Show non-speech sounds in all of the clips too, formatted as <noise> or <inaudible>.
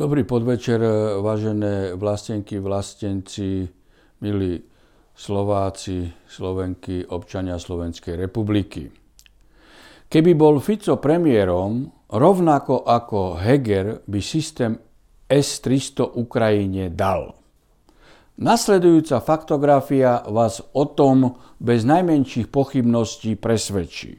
Dobrý podvečer, vážené vlastenky, vlastenci, milí Slováci, Slovenky, občania Slovenskej republiky. Keby bol Fico premiérom, rovnako ako Heger by systém S-300 Ukrajine dal. Nasledujúca faktografia vás o tom bez najmenších pochybností presvedčí.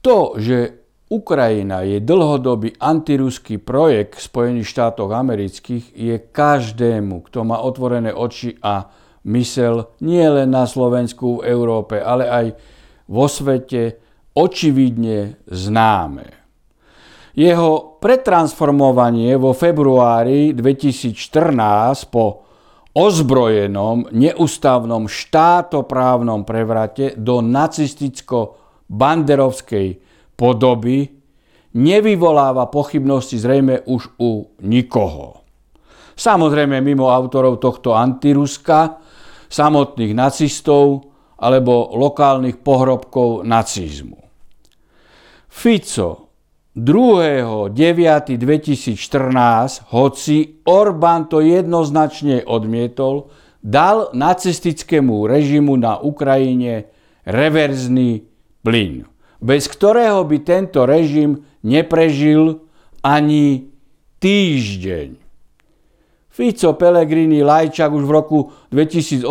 To, že Ukrajina je dlhodobý antiruský projekt Spojených štátoch amerických, je každému, kto má otvorené oči a mysel nie len na Slovensku, v Európe, ale aj vo svete očividne známe. Jeho pretransformovanie vo februári 2014 po ozbrojenom, neústavnom štátoprávnom prevrate do nacisticko-banderovskej podoby nevyvoláva pochybnosti zrejme už u nikoho. Samozrejme mimo autorov tohto antiruska, samotných nacistov alebo lokálnych pohrobkov nacizmu. Fico 2.9.2014, hoci Orbán to jednoznačne odmietol, dal nacistickému režimu na Ukrajine reverzný plyn bez ktorého by tento režim neprežil ani týždeň. Fico, Pellegrini, Lajčák už v roku 2018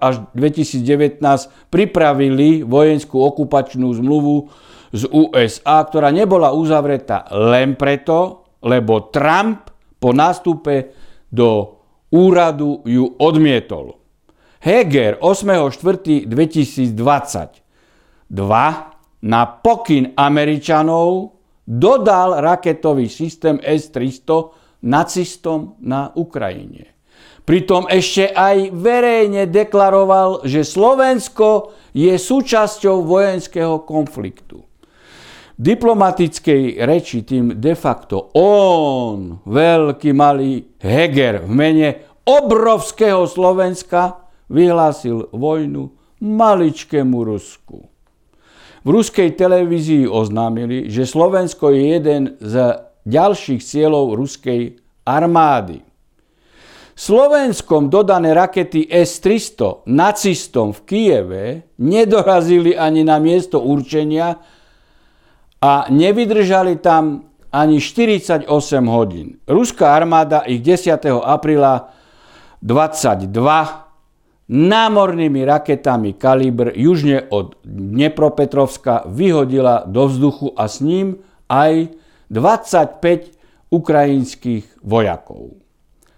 až 2019 pripravili vojenskú okupačnú zmluvu z USA, ktorá nebola uzavretá len preto, lebo Trump po nástupe do úradu ju odmietol. Heger 8.4.2022 na pokyn Američanov dodal raketový systém S-300 nacistom na Ukrajine. Pritom ešte aj verejne deklaroval, že Slovensko je súčasťou vojenského konfliktu. V diplomatickej reči tým de facto on, veľký malý Heger v mene obrovského Slovenska vyhlásil vojnu maličkému Rusku. V ruskej televízii oznámili, že Slovensko je jeden z ďalších cieľov ruskej armády. Slovenskom dodané rakety S-300 nacistom v Kieve nedorazili ani na miesto určenia a nevydržali tam ani 48 hodín. Ruská armáda ich 10. apríla 22 námornými raketami Kalibr južne od Dnepropetrovska vyhodila do vzduchu a s ním aj 25 ukrajinských vojakov.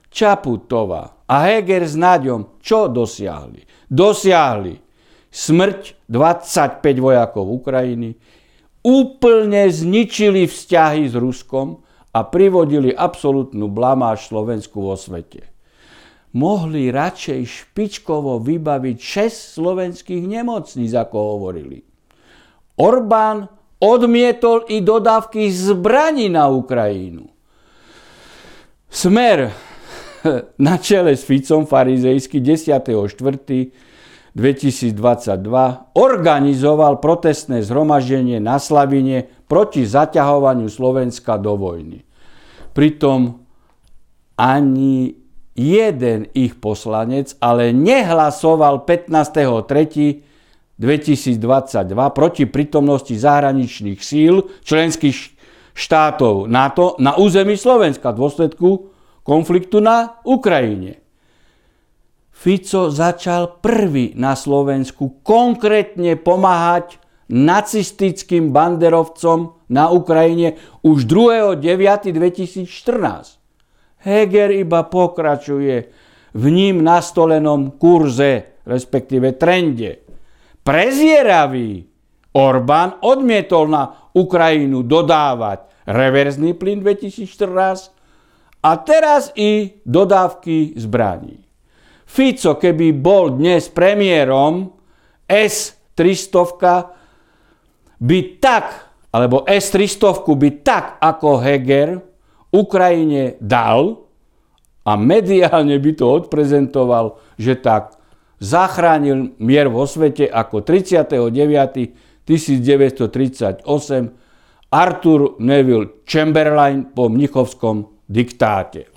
Čaputova a Heger s Náďom čo dosiahli? Dosiahli smrť 25 vojakov Ukrajiny, úplne zničili vzťahy s Ruskom a privodili absolútnu blamáž Slovensku vo svete mohli radšej špičkovo vybaviť 6 slovenských nemocníc, ako hovorili. Orbán odmietol i dodávky zbraní na Ukrajinu. Smer <laughs> na čele s Ficom farizejsky 10.4.2022 organizoval protestné zhromaždenie na Slavine proti zaťahovaniu Slovenska do vojny. Pritom ani jeden ich poslanec, ale nehlasoval 15.3.2022 proti prítomnosti zahraničných síl členských štátov NATO na území Slovenska v dôsledku konfliktu na Ukrajine. Fico začal prvý na Slovensku konkrétne pomáhať nacistickým banderovcom na Ukrajine už 2.9.2014. Heger iba pokračuje v ním nastolenom kurze, respektíve trende. Prezieravý Orbán odmietol na Ukrajinu dodávať reverzný plyn 2014 a teraz i dodávky zbraní. Fico, keby bol dnes premiérom, S-300 by tak, alebo S-300 by tak ako Heger Ukrajine dal a mediálne by to odprezentoval, že tak zachránil mier vo svete ako 39.1938 Arthur Neville Chamberlain po Mnichovskom diktáte.